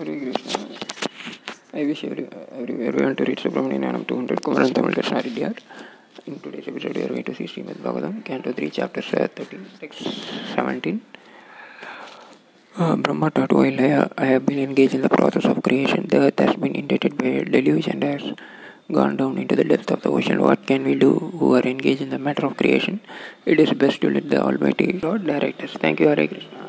Hare Krishna. I wish every, every, everyone to reach Subramanian Anam 200, Kumaran Tamil Krishna Reddyar. In today's episode, we are going to see Srimad Bhagavatam, Canto 3, Chapter uh, 13, Text 17. Uh, Brahma taught while I, I have been engaged in the process of creation, the earth has been inundated by a deluge and has gone down into the depth of the ocean. What can we do who are engaged in the matter of creation? It is best to let the Almighty Lord direct us. Thank you, Hare Krishna.